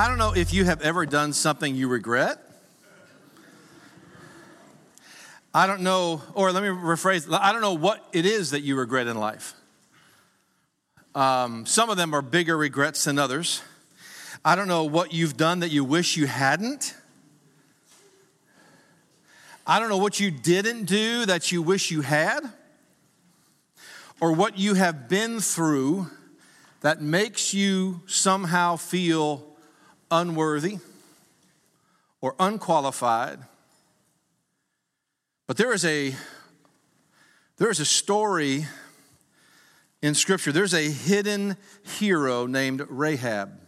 I don't know if you have ever done something you regret. I don't know, or let me rephrase, I don't know what it is that you regret in life. Um, some of them are bigger regrets than others. I don't know what you've done that you wish you hadn't. I don't know what you didn't do that you wish you had, or what you have been through that makes you somehow feel unworthy or unqualified. But there is a there is a story in scripture. There's a hidden hero named Rahab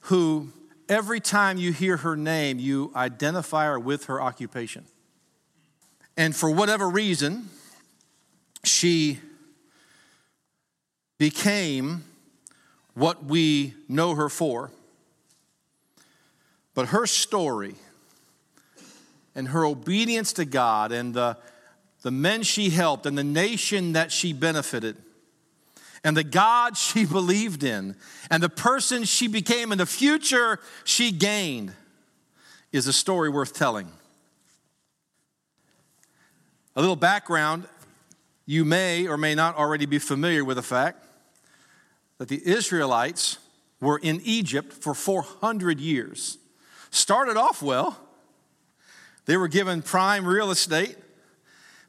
who every time you hear her name, you identify her with her occupation. And for whatever reason, she became what we know her for. But her story and her obedience to God and the, the men she helped and the nation that she benefited and the God she believed in and the person she became and the future she gained is a story worth telling. A little background you may or may not already be familiar with the fact that the Israelites were in Egypt for 400 years. Started off well, they were given prime real estate,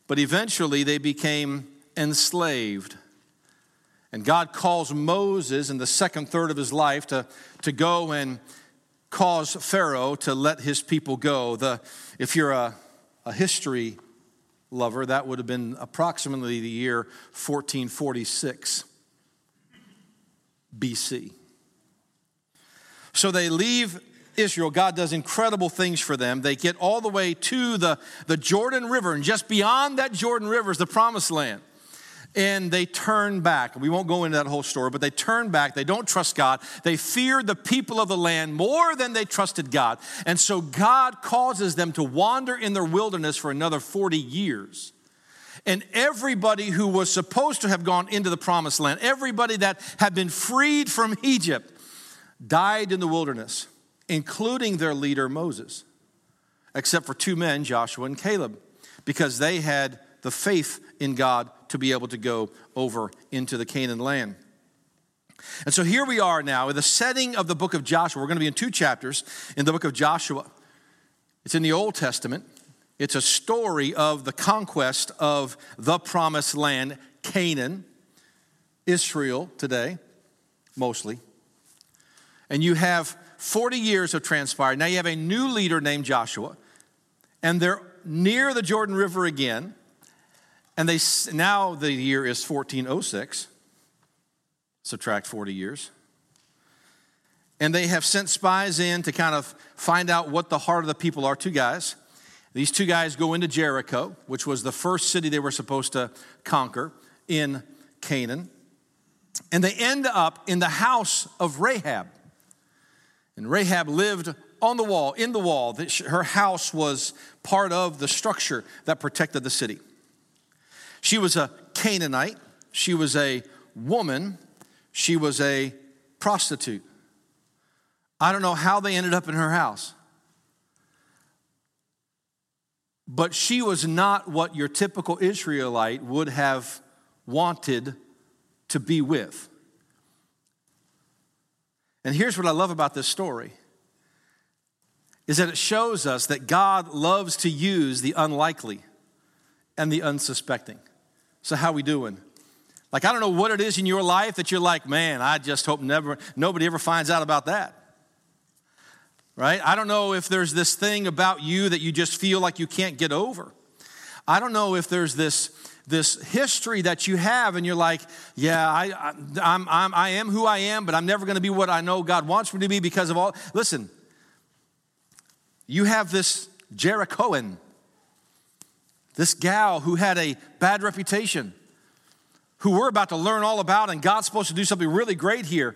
but eventually they became enslaved. And God calls Moses in the second third of his life to, to go and cause Pharaoh to let his people go. The, if you're a, a history lover, that would have been approximately the year 1446. BC. So they leave Israel. God does incredible things for them. They get all the way to the, the Jordan River, and just beyond that Jordan River is the promised land. And they turn back. We won't go into that whole story, but they turn back. They don't trust God. They fear the people of the land more than they trusted God. And so God causes them to wander in their wilderness for another 40 years. And everybody who was supposed to have gone into the promised land, everybody that had been freed from Egypt, died in the wilderness, including their leader Moses, except for two men, Joshua and Caleb, because they had the faith in God to be able to go over into the Canaan land. And so here we are now in the setting of the book of Joshua. We're going to be in two chapters in the book of Joshua. It's in the Old Testament. It's a story of the conquest of the promised land, Canaan, Israel today, mostly. And you have 40 years have transpired. Now you have a new leader named Joshua, and they're near the Jordan River again. And they now the year is 1406. Subtract 40 years. And they have sent spies in to kind of find out what the heart of the people are. Two guys. These two guys go into Jericho, which was the first city they were supposed to conquer in Canaan. And they end up in the house of Rahab. And Rahab lived on the wall, in the wall. Her house was part of the structure that protected the city. She was a Canaanite, she was a woman, she was a prostitute. I don't know how they ended up in her house. But she was not what your typical Israelite would have wanted to be with. And here's what I love about this story is that it shows us that God loves to use the unlikely and the unsuspecting. So how we doing? Like I don't know what it is in your life that you're like, man, I just hope never nobody ever finds out about that right? I don't know if there's this thing about you that you just feel like you can't get over. I don't know if there's this this history that you have and you're like yeah I, I, I'm, I'm, I am who i am but i'm never going to be what i know god wants me to be because of all listen you have this jerichoan this gal who had a bad reputation who we're about to learn all about and god's supposed to do something really great here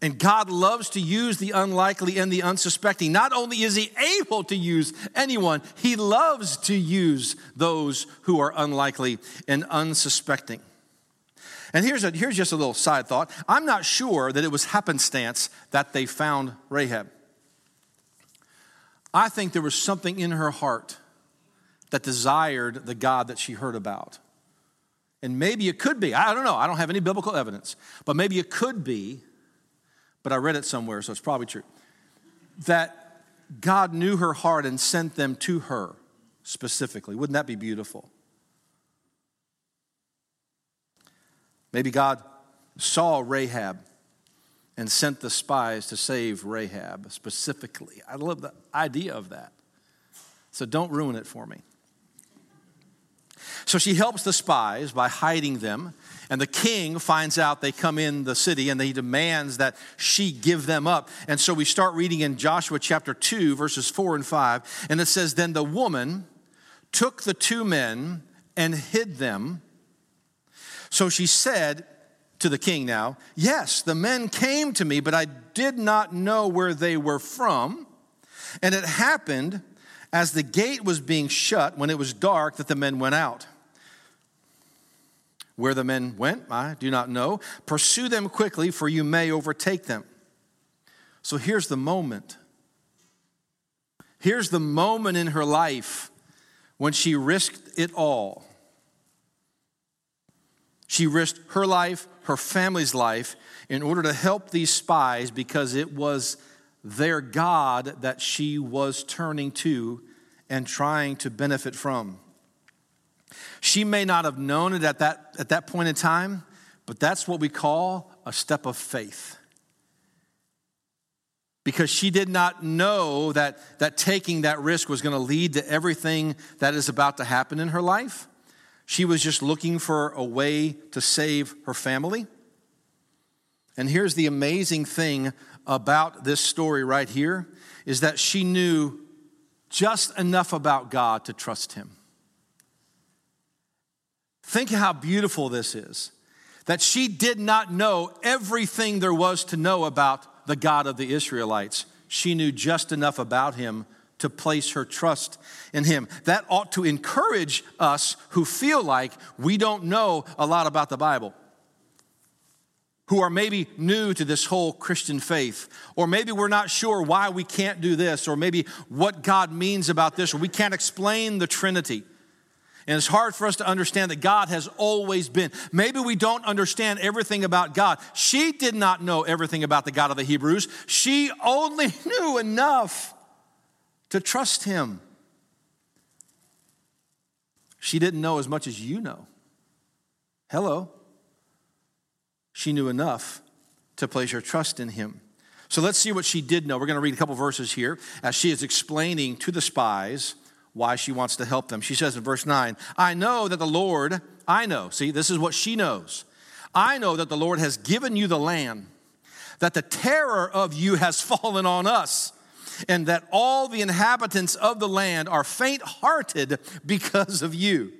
and God loves to use the unlikely and the unsuspecting. Not only is He able to use anyone, He loves to use those who are unlikely and unsuspecting. And here's, a, here's just a little side thought. I'm not sure that it was happenstance that they found Rahab. I think there was something in her heart that desired the God that she heard about. And maybe it could be, I don't know, I don't have any biblical evidence, but maybe it could be, but I read it somewhere, so it's probably true, that God knew her heart and sent them to her specifically. Wouldn't that be beautiful? Maybe God saw Rahab and sent the spies to save Rahab specifically. I love the idea of that. So don't ruin it for me. So she helps the spies by hiding them. And the king finds out they come in the city and he demands that she give them up. And so we start reading in Joshua chapter 2, verses 4 and 5. And it says, Then the woman took the two men and hid them. So she said to the king now, Yes, the men came to me, but I did not know where they were from. And it happened as the gate was being shut, when it was dark, that the men went out. Where the men went, I do not know. Pursue them quickly, for you may overtake them. So here's the moment. Here's the moment in her life when she risked it all. She risked her life, her family's life, in order to help these spies because it was their God that she was turning to and trying to benefit from. She may not have known it at that, at that point in time, but that's what we call a step of faith. Because she did not know that, that taking that risk was going to lead to everything that is about to happen in her life. She was just looking for a way to save her family. And here's the amazing thing about this story right here is that she knew just enough about God to trust him. Think how beautiful this is. That she did not know everything there was to know about the God of the Israelites. She knew just enough about him to place her trust in him. That ought to encourage us who feel like we don't know a lot about the Bible who are maybe new to this whole Christian faith, or maybe we're not sure why we can't do this, or maybe what God means about this, or we can't explain the Trinity. And it's hard for us to understand that God has always been. Maybe we don't understand everything about God. She did not know everything about the God of the Hebrews. She only knew enough to trust Him. She didn't know as much as you know. Hello she knew enough to place her trust in him. So let's see what she did know. We're going to read a couple verses here as she is explaining to the spies why she wants to help them. She says in verse 9, I know that the Lord, I know, see, this is what she knows. I know that the Lord has given you the land, that the terror of you has fallen on us, and that all the inhabitants of the land are faint hearted because of you.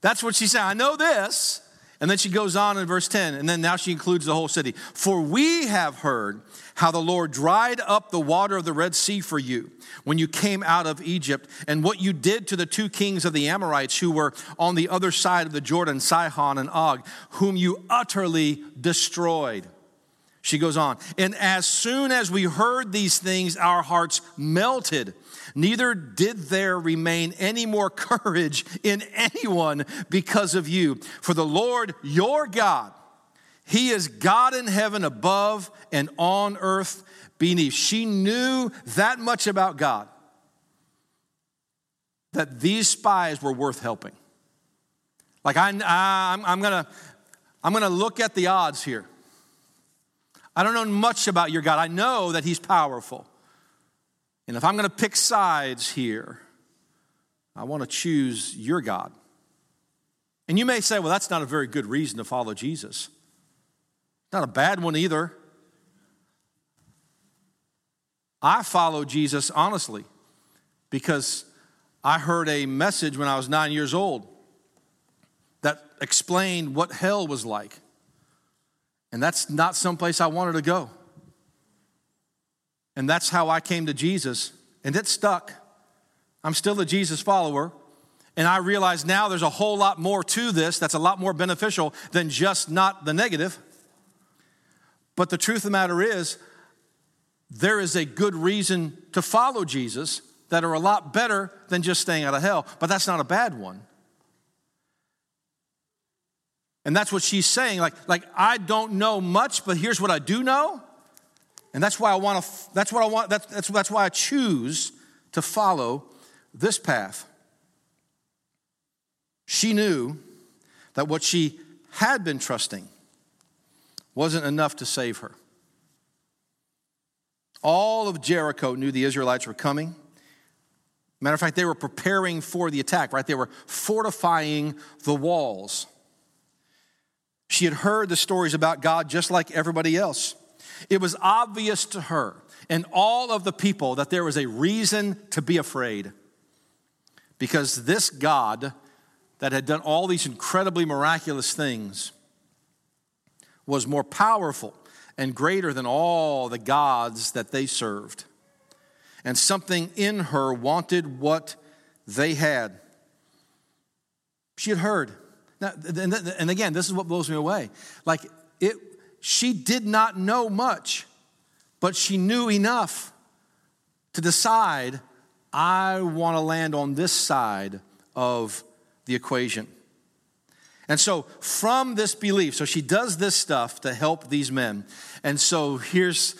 That's what she said. I know this and then she goes on in verse 10, and then now she includes the whole city. For we have heard how the Lord dried up the water of the Red Sea for you when you came out of Egypt, and what you did to the two kings of the Amorites who were on the other side of the Jordan, Sihon and Og, whom you utterly destroyed. She goes on, and as soon as we heard these things, our hearts melted Neither did there remain any more courage in anyone because of you. For the Lord your God, He is God in heaven above and on earth beneath. She knew that much about God that these spies were worth helping. Like, I, I'm, I'm to I'm going to look at the odds here. I don't know much about your God. I know that He's powerful. And if I'm going to pick sides here, I want to choose your God. And you may say, well, that's not a very good reason to follow Jesus. Not a bad one either. I follow Jesus honestly because I heard a message when I was nine years old that explained what hell was like. And that's not someplace I wanted to go. And that's how I came to Jesus. And it stuck. I'm still a Jesus follower. And I realize now there's a whole lot more to this that's a lot more beneficial than just not the negative. But the truth of the matter is, there is a good reason to follow Jesus that are a lot better than just staying out of hell, but that's not a bad one. And that's what she's saying. Like, like I don't know much, but here's what I do know. And that's why I want to, that's what I want, that's, that's, that's why I choose to follow this path. She knew that what she had been trusting wasn't enough to save her. All of Jericho knew the Israelites were coming. Matter of fact, they were preparing for the attack, right? They were fortifying the walls. She had heard the stories about God just like everybody else. It was obvious to her and all of the people that there was a reason to be afraid because this God that had done all these incredibly miraculous things was more powerful and greater than all the gods that they served. And something in her wanted what they had. She had heard. Now, and again, this is what blows me away. Like, it, she did not know much, but she knew enough to decide I want to land on this side of the equation. And so, from this belief, so she does this stuff to help these men. And so, here's,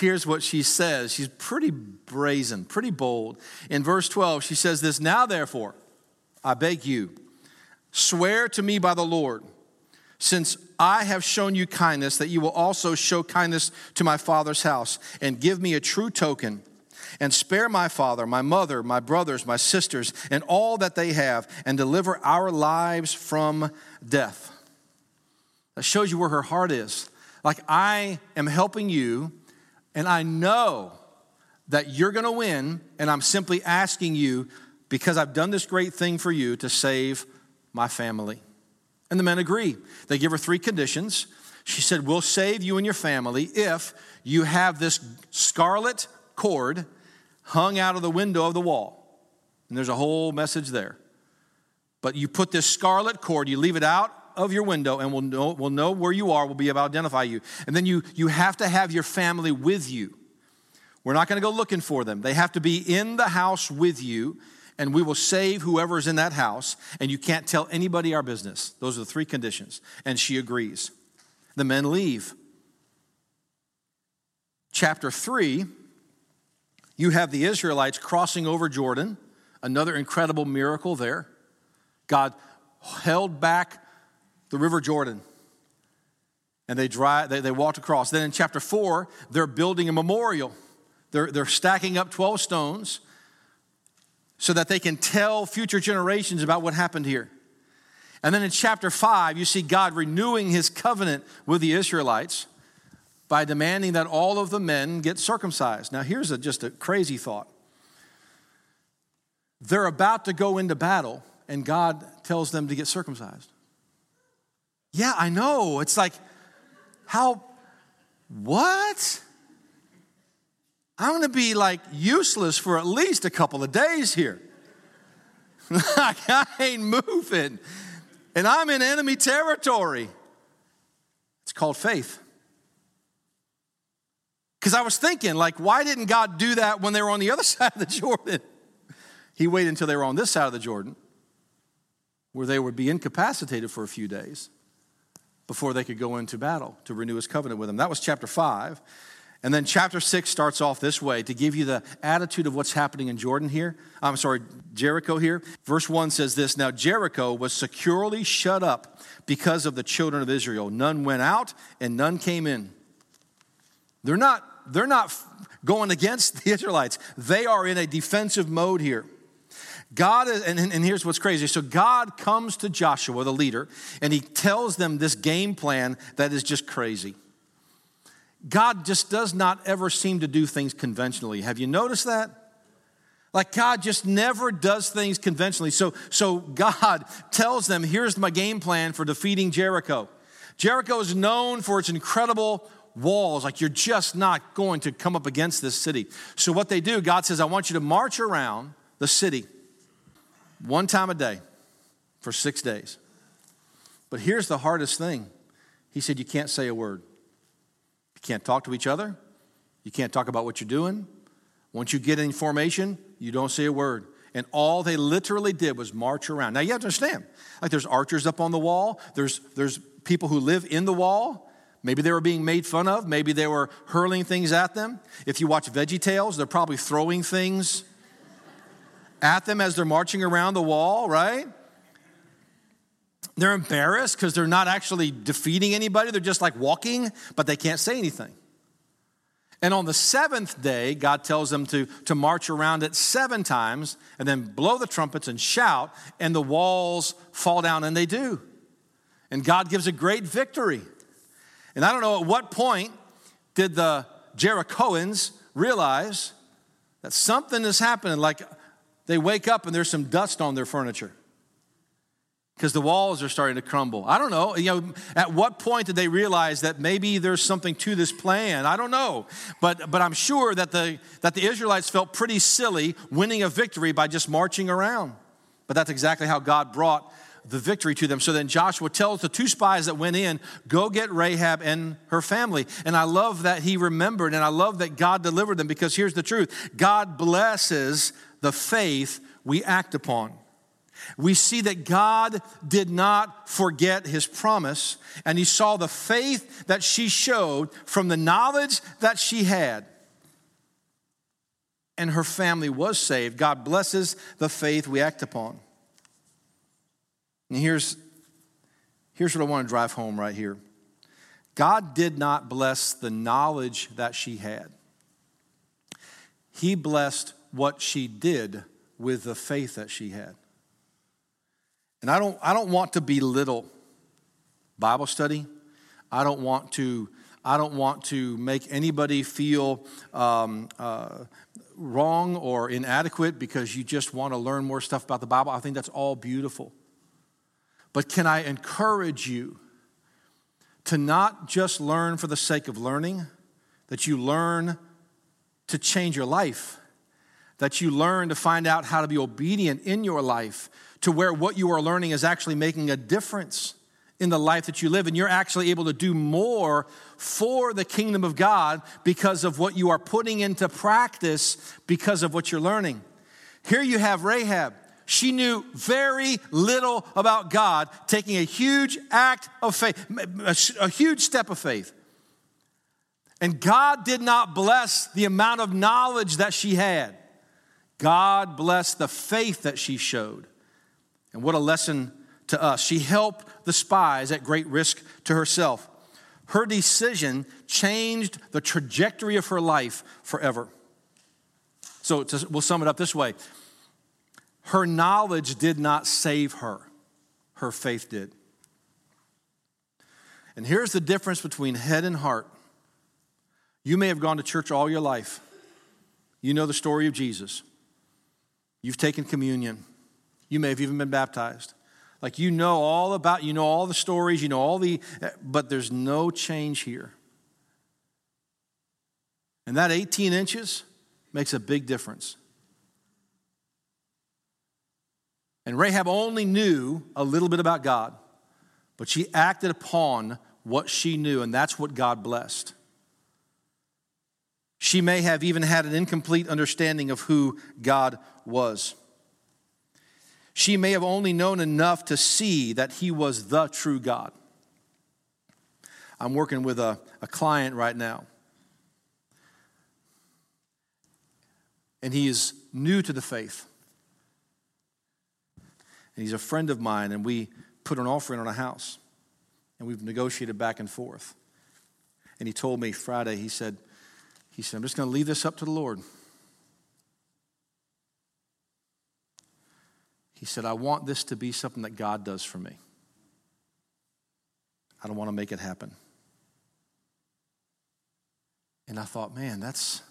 here's what she says. She's pretty brazen, pretty bold. In verse 12, she says this Now, therefore, I beg you, swear to me by the Lord, since I have shown you kindness, that you will also show kindness to my father's house, and give me a true token and spare my father, my mother, my brothers, my sisters, and all that they have, and deliver our lives from death. That shows you where her heart is. Like, I am helping you, and I know that you're going to win, and I'm simply asking you, because I've done this great thing for you, to save my family. And the men agree. They give her three conditions. She said, We'll save you and your family if you have this scarlet cord hung out of the window of the wall. And there's a whole message there. But you put this scarlet cord, you leave it out of your window, and we'll know, we'll know where you are, we'll be able to identify you. And then you, you have to have your family with you. We're not going to go looking for them. They have to be in the house with you, and we will save whoever is in that house, and you can't tell anybody our business. Those are the three conditions. And she agrees. The men leave. Chapter 3 you have the Israelites crossing over Jordan, another incredible miracle there. God held back the river Jordan and they, dry, they, they walked across. Then in chapter 4, they're building a memorial. They're, they're stacking up 12 stones so that they can tell future generations about what happened here. And then in chapter 5, you see God renewing his covenant with the Israelites by demanding that all of the men get circumcised. Now, here's a, just a crazy thought. They're about to go into battle, and God tells them to get circumcised. Yeah, I know. It's like, how, what? I'm going to be like useless for at least a couple of days here. Like I ain't moving. And I'm in enemy territory. It's called faith. Because I was thinking, like, why didn't God do that when they were on the other side of the Jordan? He waited until they were on this side of the Jordan, where they would be incapacitated for a few days before they could go into battle to renew his covenant with them. That was chapter 5. And then chapter 6 starts off this way to give you the attitude of what's happening in Jordan here. I'm sorry, Jericho here. Verse 1 says this Now Jericho was securely shut up because of the children of Israel. None went out and none came in. They're not they're not going against the Israelites. They are in a defensive mode here. God is, and, and here's what's crazy. So God comes to Joshua, the leader, and he tells them this game plan that is just crazy. God just does not ever seem to do things conventionally. Have you noticed that? Like God just never does things conventionally. So, so God tells them, here's my game plan for defeating Jericho. Jericho is known for its incredible walls, like you're just not going to come up against this city. So, what they do, God says, I want you to march around the city. one time a day for six days. But here's the hardest thing He said, You can't say a word. Can't talk to each other. You can't talk about what you're doing. Once you get in formation, you don't say a word. And all they literally did was march around. Now you have to understand, like there's archers up on the wall, there's, there's people who live in the wall. Maybe they were being made fun of, maybe they were hurling things at them. If you watch Veggie Tales, they're probably throwing things at them as they're marching around the wall, right? They're embarrassed because they're not actually defeating anybody. They're just like walking, but they can't say anything. And on the seventh day, God tells them to, to march around it seven times and then blow the trumpets and shout, and the walls fall down, and they do. And God gives a great victory. And I don't know at what point did the Jerichoans realize that something is happening, like they wake up and there's some dust on their furniture because the walls are starting to crumble. I don't know. You know, at what point did they realize that maybe there's something to this plan? I don't know. But but I'm sure that the that the Israelites felt pretty silly winning a victory by just marching around. But that's exactly how God brought the victory to them. So then Joshua tells the two spies that went in, go get Rahab and her family. And I love that he remembered and I love that God delivered them because here's the truth God blesses the faith we act upon we see that God did not forget his promise, and he saw the faith that she showed from the knowledge that she had. And her family was saved. God blesses the faith we act upon. And here's, here's what I want to drive home right here God did not bless the knowledge that she had, He blessed what she did with the faith that she had. And I don't, I don't want to belittle Bible study. I don't want to, I don't want to make anybody feel um, uh, wrong or inadequate because you just want to learn more stuff about the Bible. I think that's all beautiful. But can I encourage you to not just learn for the sake of learning, that you learn to change your life, that you learn to find out how to be obedient in your life, to where what you are learning is actually making a difference in the life that you live, and you're actually able to do more for the kingdom of God because of what you are putting into practice because of what you're learning. Here you have Rahab. She knew very little about God, taking a huge act of faith, a, huge step of faith. And God did not bless the amount of knowledge that she had. God blessed the faith that she showed. And what a lesson to us. She helped the spies at great risk to herself. Her decision changed the trajectory of her life forever. So to, we'll sum it up this way Her knowledge did not save her, her faith did. And here's the difference between head and heart. You may have gone to church all your life. You know the story of Jesus. You've taken communion. You may have even been baptized. Like you know all about, you know all the stories, you know all the, but there's no change here. And that 18 inches makes a big difference. And Rahab only knew a little bit about God, but she acted upon what she knew, and that's what God blessed. She may have even had an incomplete understanding of who God was. She may have only known enough to see that he was the true God. I'm working with a, a client right now. And he is new to the faith. And he's a friend of mine, and we put an offering on a house. And we've negotiated back and forth. And he told me Friday, he said, he said, I'm just going to leave this up to the Lord. He said, I want this to be something that God does for me. I don't want to make it happen. And I thought, man, that's.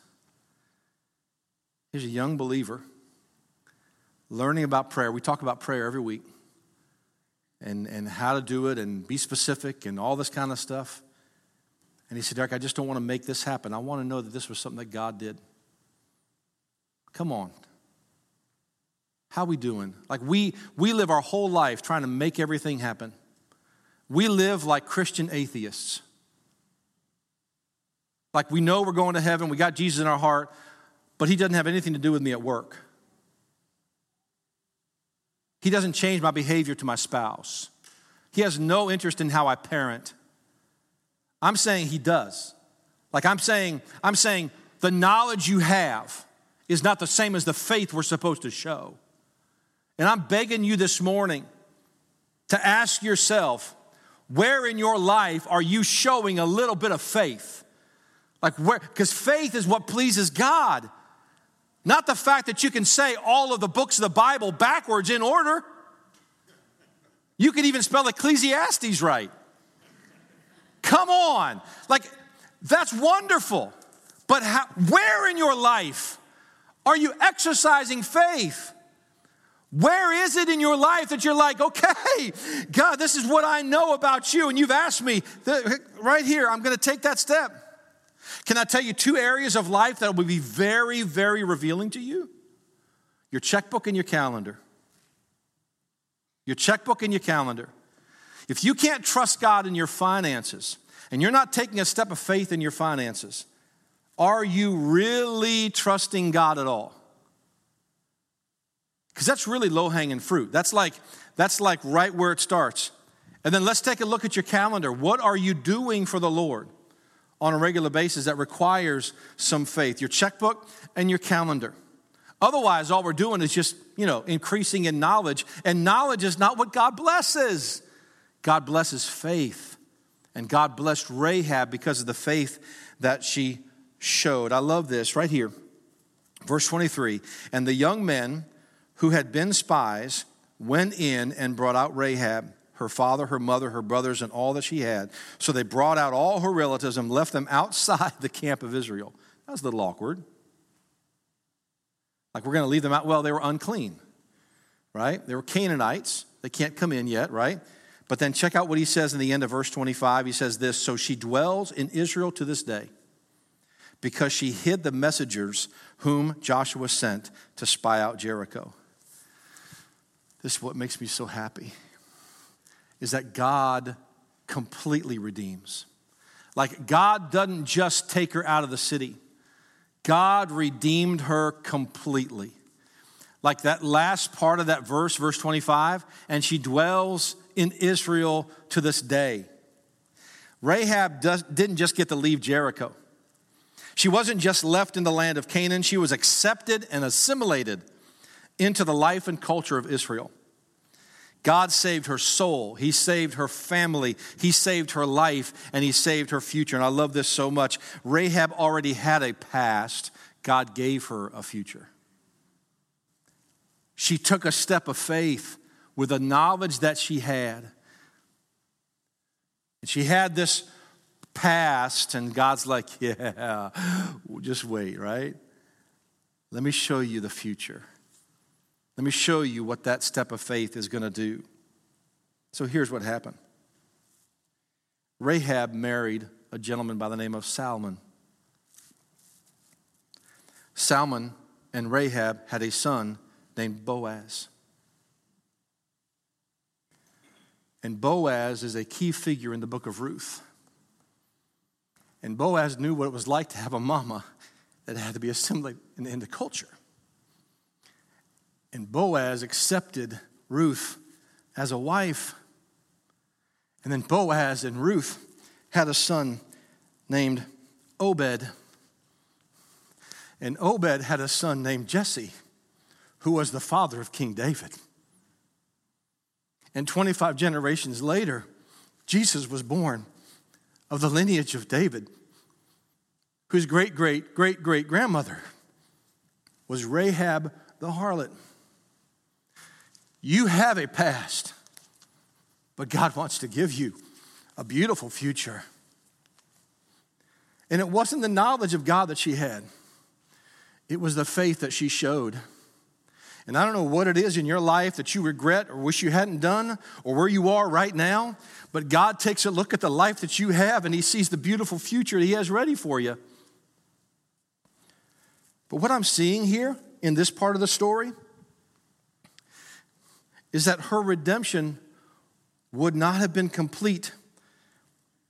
Here's a young believer learning about prayer. We talk about prayer every week and, and how to do it and be specific and all this kind of stuff. And he said, Derek, I just don't want to make this happen. I want to know that this was something that God did. Come on. How we doing? Like we we live our whole life trying to make everything happen. We live like Christian atheists. Like we know we're going to heaven, we got Jesus in our heart, but he doesn't have anything to do with me at work. He doesn't change my behavior to my spouse. He has no interest in how I parent. I'm saying he does. Like I'm saying, I'm saying the knowledge you have is not the same as the faith we're supposed to show. And I'm begging you this morning to ask yourself, where in your life are you showing a little bit of faith? Like where, because faith is what pleases God, not the fact that you can say all of the books of the Bible backwards in order. You can even spell Ecclesiastes right. Come on. Like, that's wonderful. But how, where in your life are you exercising faith? Where is it in your life that you're like, okay, God, this is what I know about you, and you've asked me right here, I'm gonna take that step. Can I tell you two areas of life that will be very, very revealing to you? Your checkbook and your calendar. Your checkbook and your calendar. If you can't trust God in your finances, and you're not taking a step of faith in your finances, are you really trusting God at all? Because that's really low hanging fruit. That's like, that's like right where it starts. And then let's take a look at your calendar. What are you doing for the Lord on a regular basis that requires some faith? Your checkbook and your calendar. Otherwise, all we're doing is just, you know, increasing in knowledge. And knowledge is not what God blesses. God blesses faith. And God blessed Rahab because of the faith that she showed. I love this right here. Verse 23 And the young men who had been spies went in and brought out Rahab, her father, her mother, her brothers, and all that she had. So they brought out all her relatives and left them outside the camp of Israel. That was a little awkward. Like we're going to leave them out. Well, they were unclean, right? They were Canaanites. They can't come in yet, right? But then check out what he says in the end of verse 25. He says this So she dwells in Israel to this day because she hid the messengers whom Joshua sent to spy out Jericho. This is what makes me so happy is that God completely redeems. Like God doesn't just take her out of the city. God redeemed her completely. Like that last part of that verse, verse 25, and she dwells in Israel to this day. Rahab does, didn't just get to leave Jericho. She wasn't just left in the land of Canaan, she was accepted and assimilated into the life and culture of Israel. God saved her soul, He saved her family, He saved her life, and He saved her future. And I love this so much. Rahab already had a past, God gave her a future. She took a step of faith with the knowledge that she had. And she had this past, and God's like, yeah, just wait, right? Let me show you the future. Let me show you what that step of faith is going to do. So here's what happened Rahab married a gentleman by the name of Salmon. Salmon and Rahab had a son named Boaz. And Boaz is a key figure in the book of Ruth. And Boaz knew what it was like to have a mama that had to be assimilated into culture. And Boaz accepted Ruth as a wife. And then Boaz and Ruth had a son named Obed. And Obed had a son named Jesse, who was the father of King David. And 25 generations later, Jesus was born of the lineage of David, whose great great great great grandmother was Rahab the harlot. You have a past, but God wants to give you a beautiful future. And it wasn't the knowledge of God that she had, it was the faith that she showed. And I don't know what it is in your life that you regret or wish you hadn't done or where you are right now, but God takes a look at the life that you have and He sees the beautiful future He has ready for you. But what I'm seeing here in this part of the story is that her redemption would not have been complete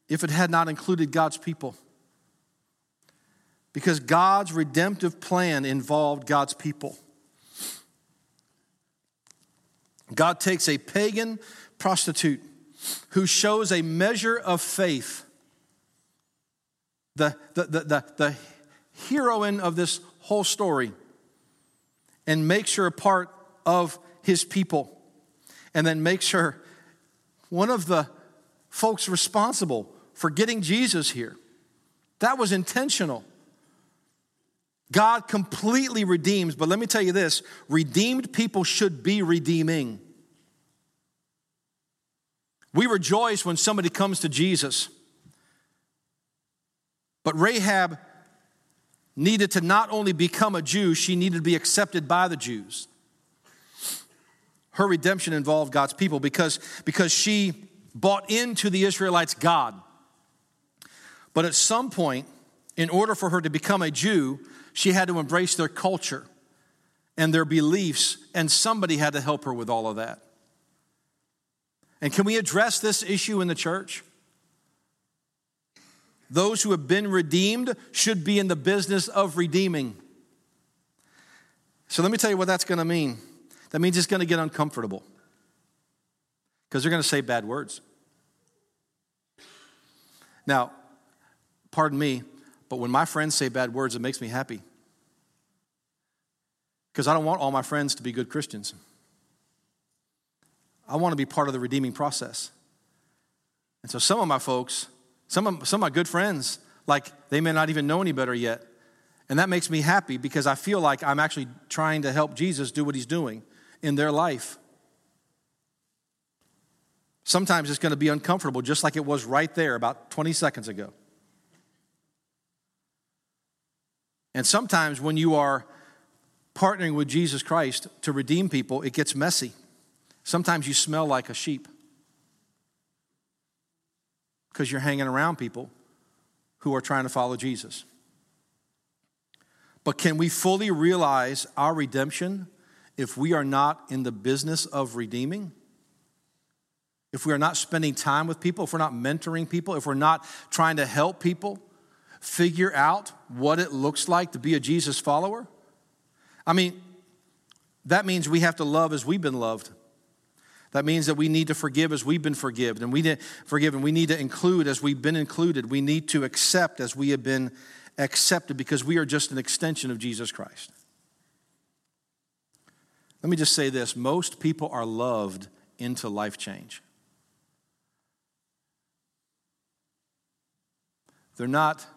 if it had not included God's people. Because God's redemptive plan involved God's people. God takes a pagan prostitute who shows a measure of faith, the, the, the, the, the heroine of this whole story, and makes her a part of his people, and then makes her one of the folks responsible for getting Jesus here. That was intentional. God completely redeems, but let me tell you this redeemed people should be redeeming. We rejoice when somebody comes to Jesus. But Rahab needed to not only become a Jew, she needed to be accepted by the Jews. Her redemption involved God's people because, because she bought into the Israelites' God. But at some point, in order for her to become a Jew, she had to embrace their culture and their beliefs, and somebody had to help her with all of that. And can we address this issue in the church? Those who have been redeemed should be in the business of redeeming. So let me tell you what that's going to mean. That means it's going to get uncomfortable because they're going to say bad words. Now, pardon me, but when my friends say bad words, it makes me happy because I don't want all my friends to be good Christians. I want to be part of the redeeming process. And so some of my folks, some of, some of my good friends, like they may not even know any better yet. And that makes me happy because I feel like I'm actually trying to help Jesus do what he's doing in their life. Sometimes it's going to be uncomfortable, just like it was right there about 20 seconds ago. And sometimes when you are partnering with Jesus Christ to redeem people, it gets messy. Sometimes you smell like a sheep because you're hanging around people who are trying to follow Jesus. But can we fully realize our redemption if we are not in the business of redeeming? If we are not spending time with people, if we're not mentoring people, if we're not trying to help people figure out what it looks like to be a Jesus follower? I mean, that means we have to love as we've been loved. That means that we need to forgive as we've been forgiven, and we forgiven. We need to include as we've been included. We need to accept as we have been accepted because we are just an extension of Jesus Christ. Let me just say this most people are loved into life change. They're not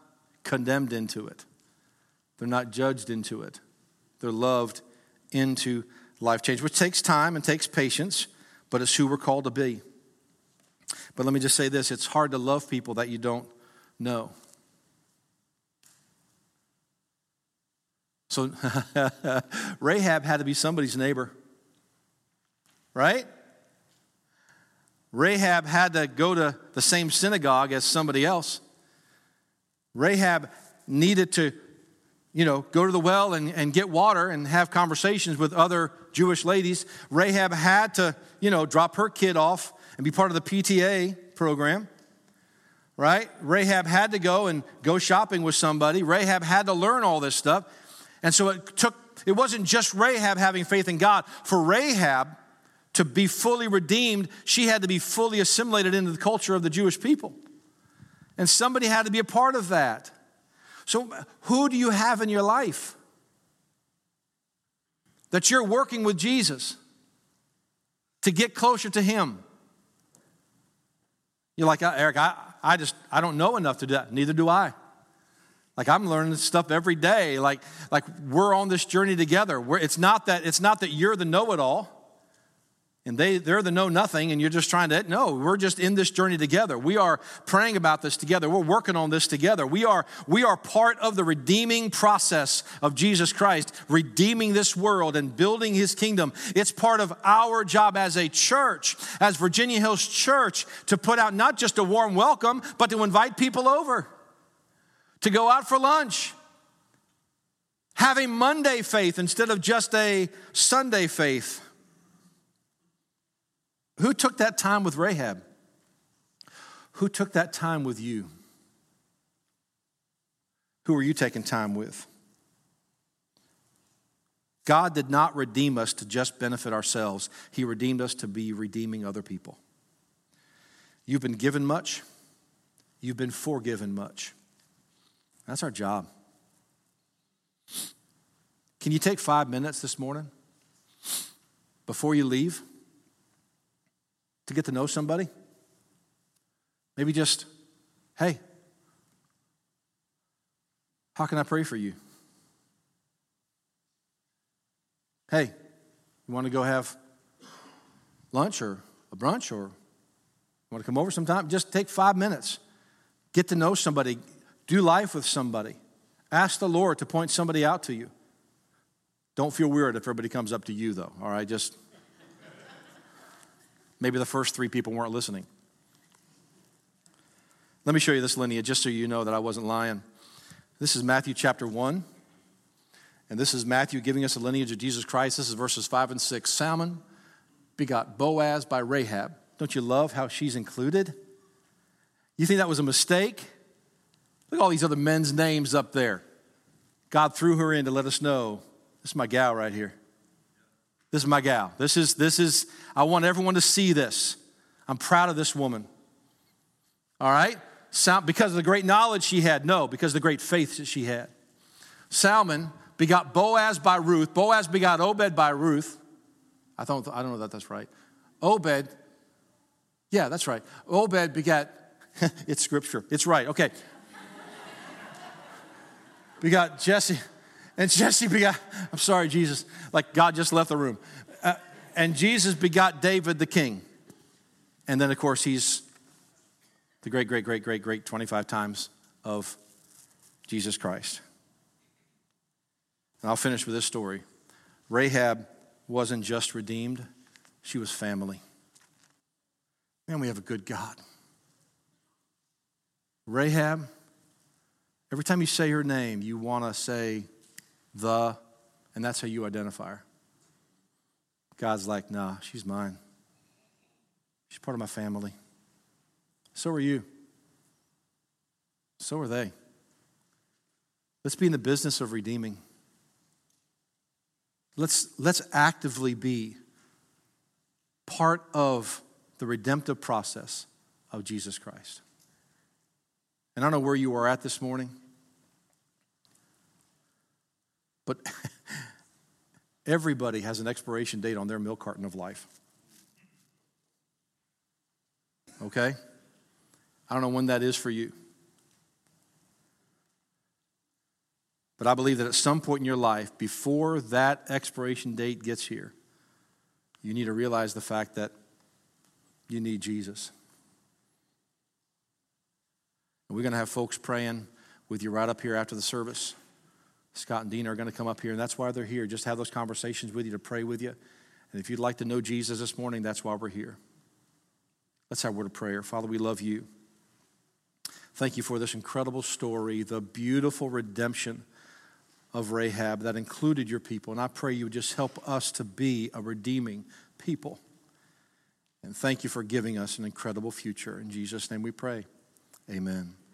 condemned into it, they're not judged into it. They're loved into life change, which takes time and takes patience but it's who we're called to be. But let me just say this it's hard to love people that you don't know. So Rahab had to be somebody's neighbor, right? Rahab had to go to the same synagogue as somebody else. Rahab needed to, you know, go to the well and, and get water and have conversations with other Jewish ladies. Rahab had to you know, drop her kid off and be part of the PTA program, right? Rahab had to go and go shopping with somebody. Rahab had to learn all this stuff. And so it took, it wasn't just Rahab having faith in God. For Rahab to be fully redeemed, she had to be fully assimilated into the culture of the Jewish people. And somebody had to be a part of that. So, who do you have in your life that you're working with Jesus? to get closer to Him. You're like, uh, Eric, I, I just, I don't know enough to do that. Neither do I. Like I'm learning stuff every day. Like, like we're on this journey together. We're, it's not that it's not that you're the know-it-all and they, they're the know nothing and you're just trying to no we're just in this journey together. We are praying about this together. We're working on this together. We are we are part of the redeeming process of jesus christ redeeming this world and building his kingdom. It's part of our job as a church as virginia hills church to put out not just a warm welcome but to invite people over to go out for lunch having monday faith instead of just a sunday faith Who took that time with Rahab? Who took that time with you? Who are you taking time with? God did not redeem us to just benefit ourselves, He redeemed us to be redeeming other people. You've been given much, you've been forgiven much. That's our job. Can you take five minutes this morning before you leave to get to know somebody? Maybe just, hey, how can I pray for you? Hey, you want to go have lunch or a brunch or want to come over sometime? Just take five minutes. Get to know somebody. Do life with somebody. Ask the Lord to point somebody out to you. Don't feel weird if everybody comes up to you, though, all right? Just maybe the first three people weren't listening. Let me show you this lineage just so you know that I wasn't lying. This is Matthew chapter 1. And this is Matthew giving us a lineage of Jesus Christ. This is verses 5 and 6. Salmon begot Boaz by Rahab. Don't you love how she's included? You think that was a mistake? Look at all these other men's names up there. God threw her in to let us know this is my gal right here. This is my gal. This is, this is, I want everyone to see this. I'm proud of this woman. All right? because of the great knowledge she had? No, because of the great faith that she had. Salmon begot Boaz by Ruth. Boaz begot Obed by Ruth. I don't, I don't know that that's right. Obed, yeah, that's right. Obed begat, it's scripture. It's right. Okay. Begot Jesse, and Jesse begot, I'm sorry, Jesus, like God just left the room. Uh, and Jesus begot David the king. And then, of course, he's the great, great, great, great, great 25 times of Jesus Christ. And I'll finish with this story. Rahab wasn't just redeemed, she was family. Man, we have a good God. Rahab, every time you say her name, you want to say the, and that's how you identify her. God's like, nah, she's mine. She's part of my family. So are you. So are they. Let's be in the business of redeeming. Let's, let's actively be part of the redemptive process of Jesus Christ. And I don't know where you are at this morning, but everybody has an expiration date on their milk carton of life. Okay? I don't know when that is for you. But I believe that at some point in your life, before that expiration date gets here, you need to realize the fact that you need Jesus. We're going to have folks praying with you right up here after the service. Scott and Dean are going to come up here, and that's why they're here. Just have those conversations with you to pray with you. And if you'd like to know Jesus this morning, that's why we're here. Let's have a word of prayer. Father, we love you. Thank you for this incredible story, the beautiful redemption of Rahab that included your people. And I pray you would just help us to be a redeeming people. And thank you for giving us an incredible future. In Jesus' name we pray. Amen.